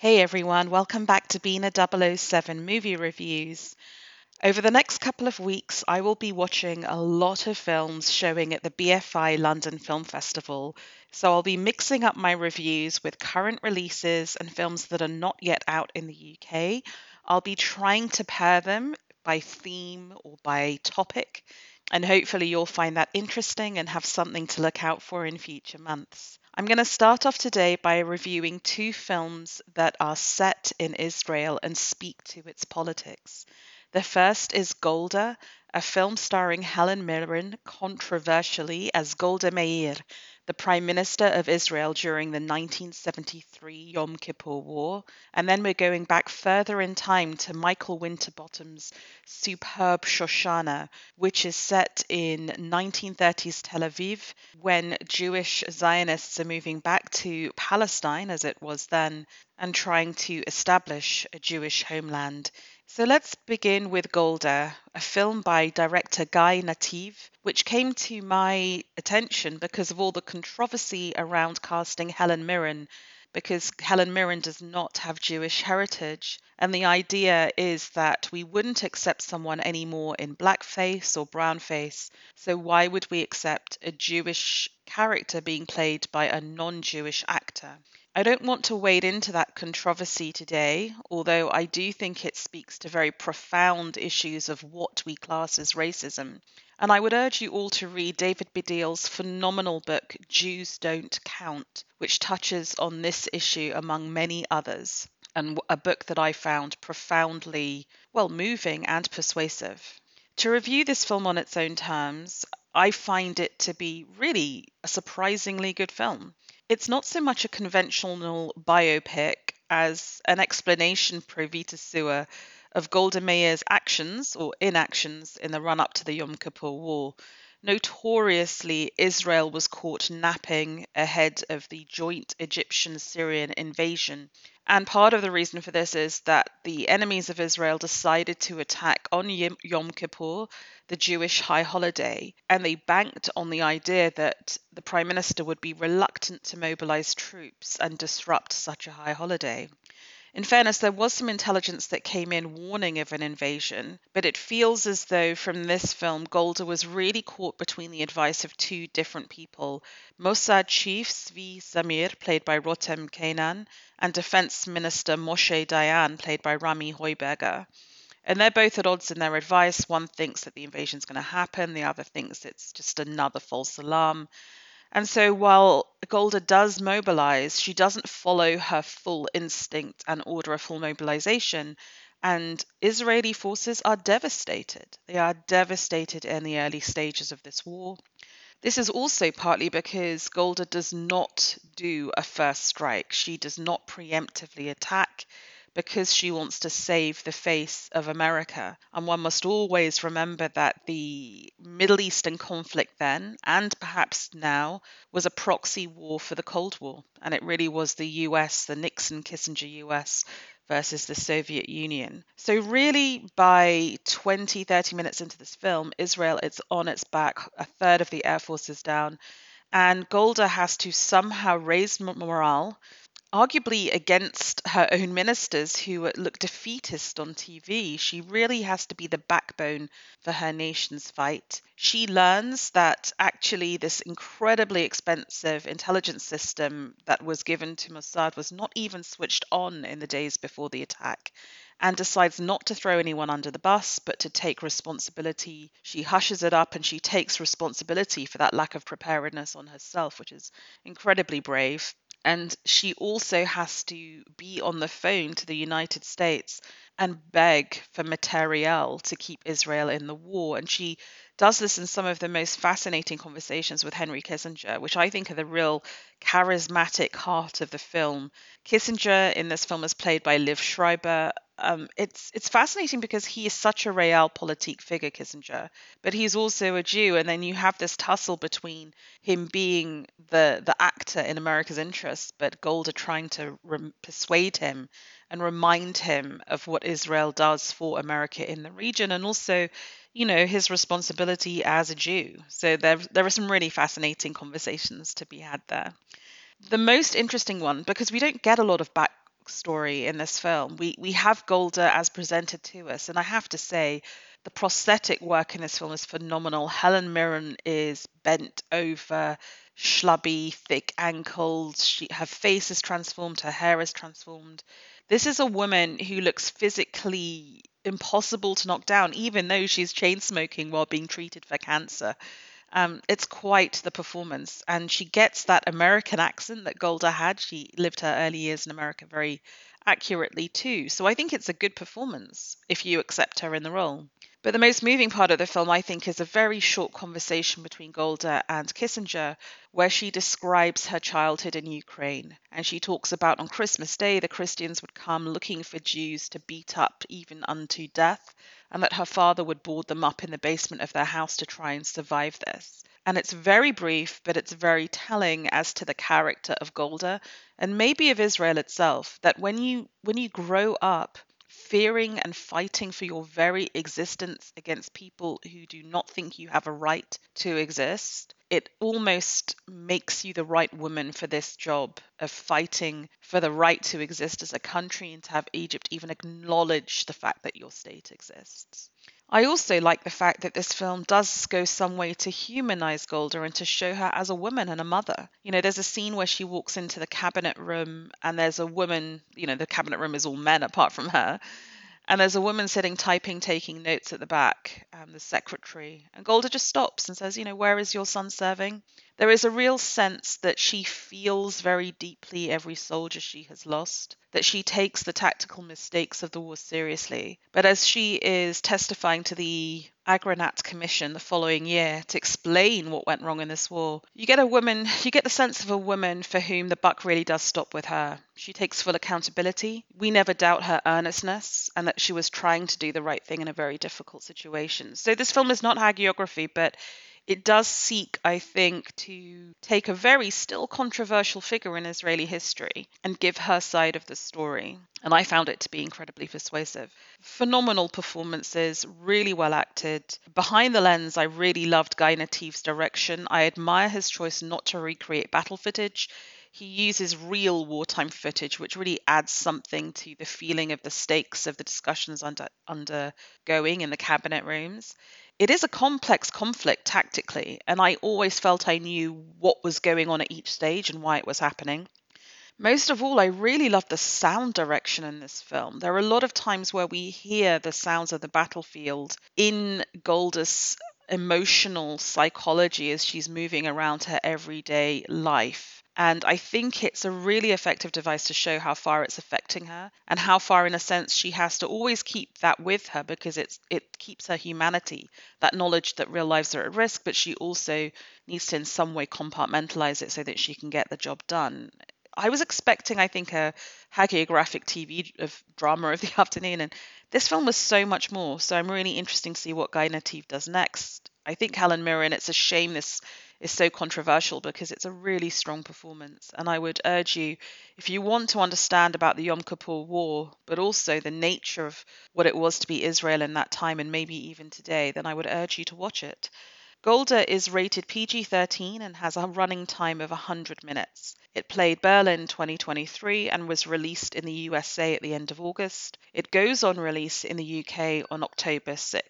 Hey everyone, welcome back to Bina 007 Movie Reviews. Over the next couple of weeks, I will be watching a lot of films showing at the BFI London Film Festival. So I'll be mixing up my reviews with current releases and films that are not yet out in the UK. I'll be trying to pair them by theme or by topic, and hopefully you'll find that interesting and have something to look out for in future months. I'm going to start off today by reviewing two films that are set in Israel and speak to its politics. The first is Golda, a film starring Helen Mirren controversially as Golda Meir, the Prime Minister of Israel during the 1973 Yom Kippur War. And then we're going back further in time to Michael Winterbottom's superb Shoshana, which is set in 1930s Tel Aviv when Jewish Zionists are moving back to Palestine, as it was then, and trying to establish a Jewish homeland so let's begin with Golda, a film by director Guy Nativ, which came to my attention because of all the controversy around casting Helen Mirren, because Helen Mirren does not have Jewish heritage. And the idea is that we wouldn't accept someone anymore in blackface or brownface. So why would we accept a Jewish character being played by a non Jewish actor? I don't want to wade into that controversy today, although I do think it speaks to very profound issues of what we class as racism. And I would urge you all to read David Baddiel's phenomenal book, Jews Don't Count, which touches on this issue among many others, and a book that I found profoundly, well, moving and persuasive. To review this film on its own terms, I find it to be really a surprisingly good film. It's not so much a conventional biopic as an explanation pro vita sua of Golda Meir's actions or inactions in the run up to the Yom Kippur War. Notoriously, Israel was caught napping ahead of the joint Egyptian Syrian invasion and part of the reason for this is that the enemies of Israel decided to attack on Yom Kippur, the Jewish high holiday, and they banked on the idea that the prime minister would be reluctant to mobilize troops and disrupt such a high holiday. In fairness, there was some intelligence that came in warning of an invasion, but it feels as though from this film, Golda was really caught between the advice of two different people Mossad chief Zvi Zamir, played by Rotem Keinan, and Defense Minister Moshe Dayan, played by Rami Heuberger. And they're both at odds in their advice. One thinks that the invasion is going to happen, the other thinks it's just another false alarm. And so while Golda does mobilize, she doesn't follow her full instinct and order a full mobilization. And Israeli forces are devastated. They are devastated in the early stages of this war. This is also partly because Golda does not do a first strike. She does not preemptively attack because she wants to save the face of America. And one must always remember that the Middle Eastern conflict then, and perhaps now, was a proxy war for the Cold War. And it really was the US, the Nixon Kissinger US, versus the Soviet Union. So, really, by 20, 30 minutes into this film, Israel is on its back, a third of the Air Force is down. And Golda has to somehow raise morale arguably against her own ministers who look defeatist on TV. She really has to be the backbone for her nation's fight. She learns that actually this incredibly expensive intelligence system that was given to Mossad was not even switched on in the days before the attack and decides not to throw anyone under the bus, but to take responsibility. She hushes it up and she takes responsibility for that lack of preparedness on herself, which is incredibly brave. And she also has to be on the phone to the United States and beg for materiel to keep Israel in the war. And she does this in some of the most fascinating conversations with Henry Kissinger, which I think are the real charismatic heart of the film. Kissinger in this film is played by Liev Schreiber, um, it's it's fascinating because he is such a realpolitik figure, Kissinger, but he's also a Jew, and then you have this tussle between him being the the actor in America's interests, but Golda trying to re- persuade him and remind him of what Israel does for America in the region, and also, you know, his responsibility as a Jew. So there there are some really fascinating conversations to be had there. The most interesting one, because we don't get a lot of backstory in this film, we, we have Golda as presented to us. And I have to say, the prosthetic work in this film is phenomenal. Helen Mirren is bent over, schlubby, thick ankled. She, her face is transformed, her hair is transformed. This is a woman who looks physically impossible to knock down, even though she's chain smoking while being treated for cancer. Um, it's quite the performance, and she gets that American accent that Golda had. She lived her early years in America very accurately too. So I think it's a good performance if you accept her in the role. But the most moving part of the film, I think, is a very short conversation between Golda and Kissinger, where she describes her childhood in Ukraine. And she talks about on Christmas Day, the Christians would come looking for Jews to beat up even unto death, and that her father would board them up in the basement of their house to try and survive this. And it's very brief, but it's very telling as to the character of Golda and maybe of Israel itself, that when you when you grow up fearing and fighting for your very existence against people who do not think you have a right to exist, it almost makes you the right woman for this job of fighting for the right to exist as a country and to have Egypt even acknowledge the fact that your state exists. I also like the fact that this film does go some way to humanize Golda and to show her as a woman and a mother. You know, there's a scene where she walks into the cabinet room and there's a woman, you know, the cabinet room is all men apart from her. And there's a woman sitting typing, taking notes at the back, um, the secretary. And Golda just stops and says, You know, where is your son serving? There is a real sense that she feels very deeply every soldier she has lost, that she takes the tactical mistakes of the war seriously. But as she is testifying to the Agranat Commission the following year to explain what went wrong in this war, you get a woman, you get the sense of a woman for whom the buck really does stop with her. She takes full accountability. We never doubt her earnestness and that she was trying to do the right thing in a very difficult situation. So this film is not hagiography, but it does seek, I think, to take a very still controversial figure in Israeli history and give her side of the story. And I found it to be incredibly persuasive. Phenomenal performances, really well acted. Behind the lens, I really loved Guy Nativ's direction. I admire his choice not to recreate battle footage he uses real wartime footage, which really adds something to the feeling of the stakes of the discussions under undergoing in the cabinet rooms it is a complex conflict tactically, and I always felt I knew what was going on at each stage and why it was happening. Most of all, I really love the sound direction in this film. There are a lot of times where we hear the sounds of the battlefield in Golda's emotional psychology as she's moving around her everyday life. And I think it's a really effective device to show how far it's affecting her and how far, in a sense, she has to always keep that with her because it's it keeps her humanity, that knowledge that real lives are at risk, but she also needs to in some way compartmentalize it so that she can get the job done. I was expecting, I think, a hagiographic TV of drama of the afternoon, and this film was so much more. So I'm really interested to see what Guy Nativ does next. I think Helen Mirren, it's a shame this is so controversial because it's a really strong performance. And I would urge you, if you want to understand about the Yom Kippur War, but also the nature of what it was to be Israel in that time and maybe even today, then I would urge you to watch it. Golda is rated PG 13 and has a running time of 100 minutes. It played Berlin 2023 and was released in the USA at the end of August. It goes on release in the UK on October 6th.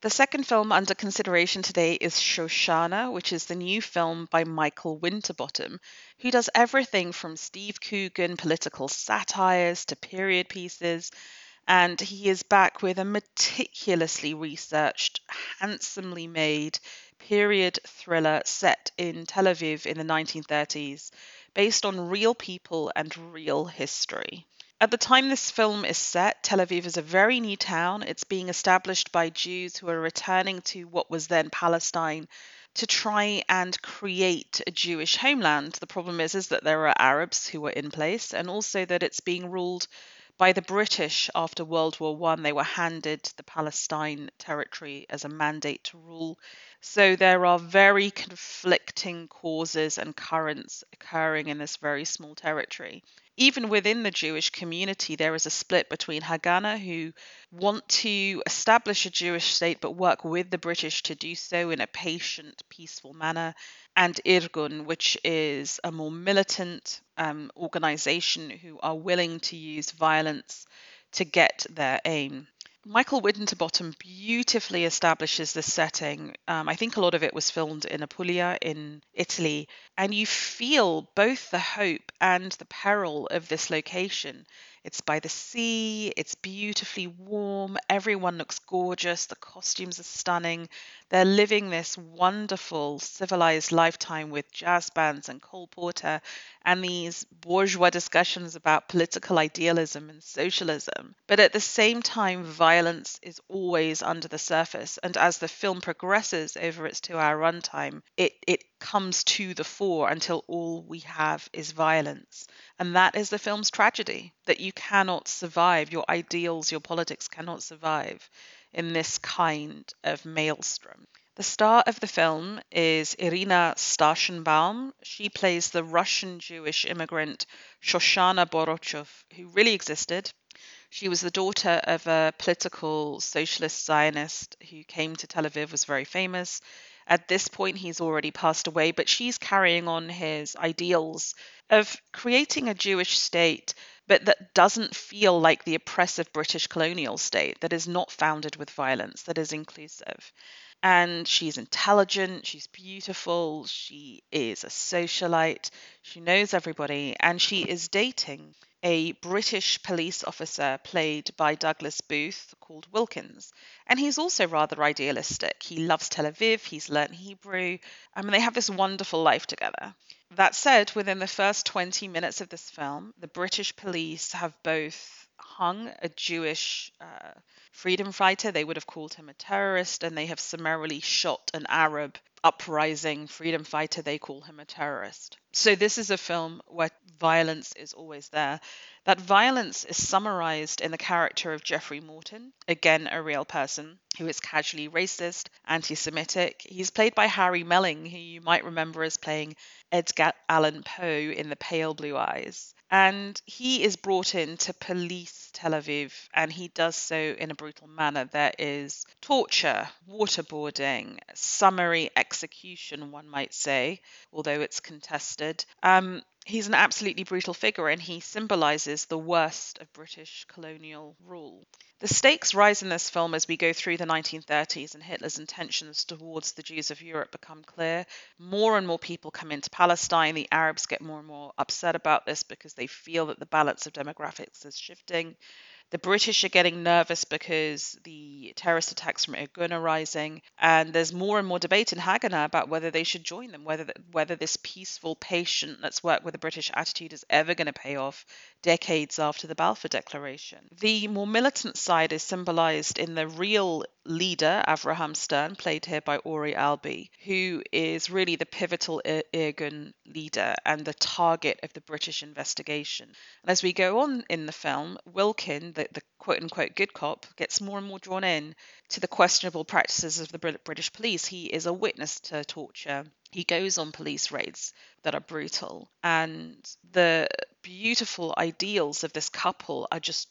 The second film under consideration today is Shoshana, which is the new film by Michael Winterbottom, who does everything from Steve Coogan political satires to period pieces. And he is back with a meticulously researched, handsomely made period thriller set in Tel Aviv in the 1930s, based on real people and real history. At the time this film is set, Tel Aviv is a very new town. It's being established by Jews who are returning to what was then Palestine to try and create a Jewish homeland. The problem is, is that there are Arabs who are in place, and also that it's being ruled by the British after World War One. They were handed the Palestine territory as a mandate to rule So there are very conflicting causes and currents occurring in this very small territory. Even within the Jewish community, there is a split between Haganah, who want to establish a Jewish state but work with the British to do so in a patient, peaceful manner, and Irgun, which is a more militant um, organization who are willing to use violence to get their aim. Michael Winterbottom beautifully establishes this setting. Um, I think a lot of it was filmed in Apulia in Italy, and you feel both the hope and the peril of this location. It's by the sea, it's beautifully warm, everyone looks gorgeous, the costumes are stunning. They're living this wonderful civilized lifetime with jazz bands and Cole Porter and these bourgeois discussions about political idealism and socialism. But at the same time, violence is always under the surface. And as the film progresses over its two hour runtime, it, it comes to the fore until all we have is violence. And that is the film's tragedy that you cannot survive, your ideals, your politics cannot survive in this kind of maelstrom. The star of the film is Irina Starshenbaum. She plays the Russian Jewish immigrant Shoshana Borochov, who really existed. She was the daughter of a political socialist Zionist who came to Tel Aviv, was very famous. At this point, he's already passed away, but she's carrying on his ideals of creating a Jewish state, but that doesn't feel like the oppressive British colonial state, that is not founded with violence, that is inclusive. And she's intelligent, she's beautiful, she is a socialite, she knows everybody, and she is dating a British police officer played by Douglas Booth called Wilkins. And he's also rather idealistic. He loves Tel Aviv, he's learned Hebrew, I mean, they have this wonderful life together. That said, within the first 20 minutes of this film, the British police have both hung a Jewish uh, freedom fighter. They would have called him a terrorist, and they have summarily shot an Arab uprising freedom fighter. They call him a terrorist. So, this is a film where violence is always there. That violence is summarized in the character of Geoffrey Morton, again, a real person who is casually racist, anti Semitic. He's played by Harry Melling, who you might remember as playing Edgar Allan Poe in The Pale Blue Eyes. And he is brought in to police Tel Aviv, and he does so in a brutal manner. There is torture, waterboarding, summary execution, one might say, although it's contested. Um, he's an absolutely brutal figure, and he symbolizes the worst of British colonial rule. The stakes rise in this film as we go through the 1930s and Hitler's intentions towards the Jews of Europe become clear. More and more people come into Palestine. The Arabs get more and more upset about this because they feel that the balance of demographics is shifting. The British are getting nervous because the terrorist attacks from Irgun are rising, and there's more and more debate in Haganah about whether they should join them, whether whether this peaceful, patient, let's work with the British attitude is ever going to pay off decades after the Balfour Declaration. The more militant side is symbolized in the real leader, Avraham Stern, played here by Aury Alby, who is really the pivotal Irgun leader and the target of the British investigation. And as we go on in the film, Wilkin, the, the quote unquote good cop, gets more and more drawn in to the questionable practices of the British police. He is a witness to torture. He goes on police raids that are brutal. And the beautiful ideals of this couple are just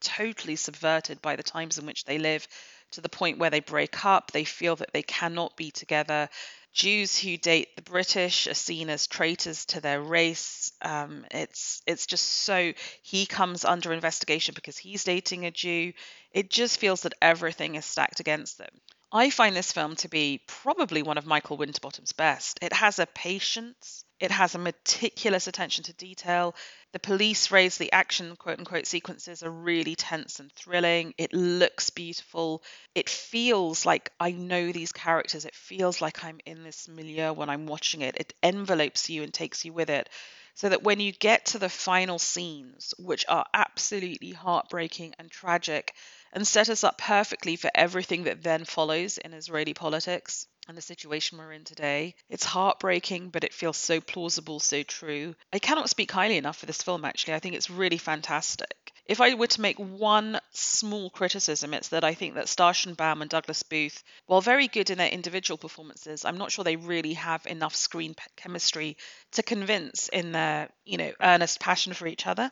totally subverted by the times in which they live to the point where they break up. They feel that they cannot be together. Jews who date the British are seen as traitors to their race. Um, it's it's just so he comes under investigation because he's dating a Jew. It just feels that everything is stacked against them. I find this film to be probably one of Michael Winterbottom's best. It has a patience it has a meticulous attention to detail. The police raids, the action quote unquote sequences are really tense and thrilling. It looks beautiful. It feels like I know these characters. It feels like I'm in this milieu when I'm watching it. It envelopes you and takes you with it. So that when you get to the final scenes, which are absolutely heartbreaking and tragic, and set us up perfectly for everything that then follows in Israeli politics, and the situation we're in today. It's heartbreaking, but it feels so plausible, so true. I cannot speak highly enough for this film, actually. I think it's really fantastic. If I were to make one small criticism, it's that I think that Starshenbaum and Douglas Booth, while very good in their individual performances, I'm not sure they really have enough screen chemistry to convince in their, you know, earnest passion for each other.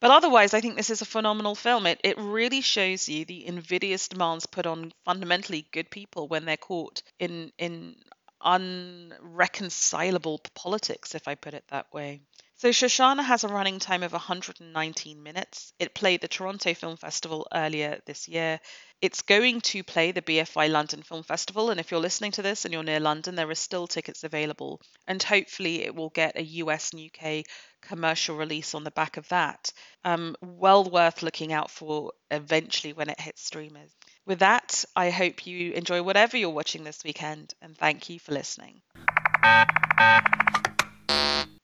But otherwise, I think this is a phenomenal film. It, it really shows you the invidious demands put on fundamentally good people when they're caught in, in unreconcilable politics, if I put it that way. So Shoshana has a running time of 119 minutes. It played the Toronto Film Festival earlier this year. It's going to play the BFI London Film Festival, and if you're listening to this and you're near London, there are still tickets available, and hopefully it will get a US and UK commercial release on the back of that. Um, well worth looking out for eventually when it hits streamers. With that, I hope you enjoy whatever you're watching this weekend, and thank you for listening.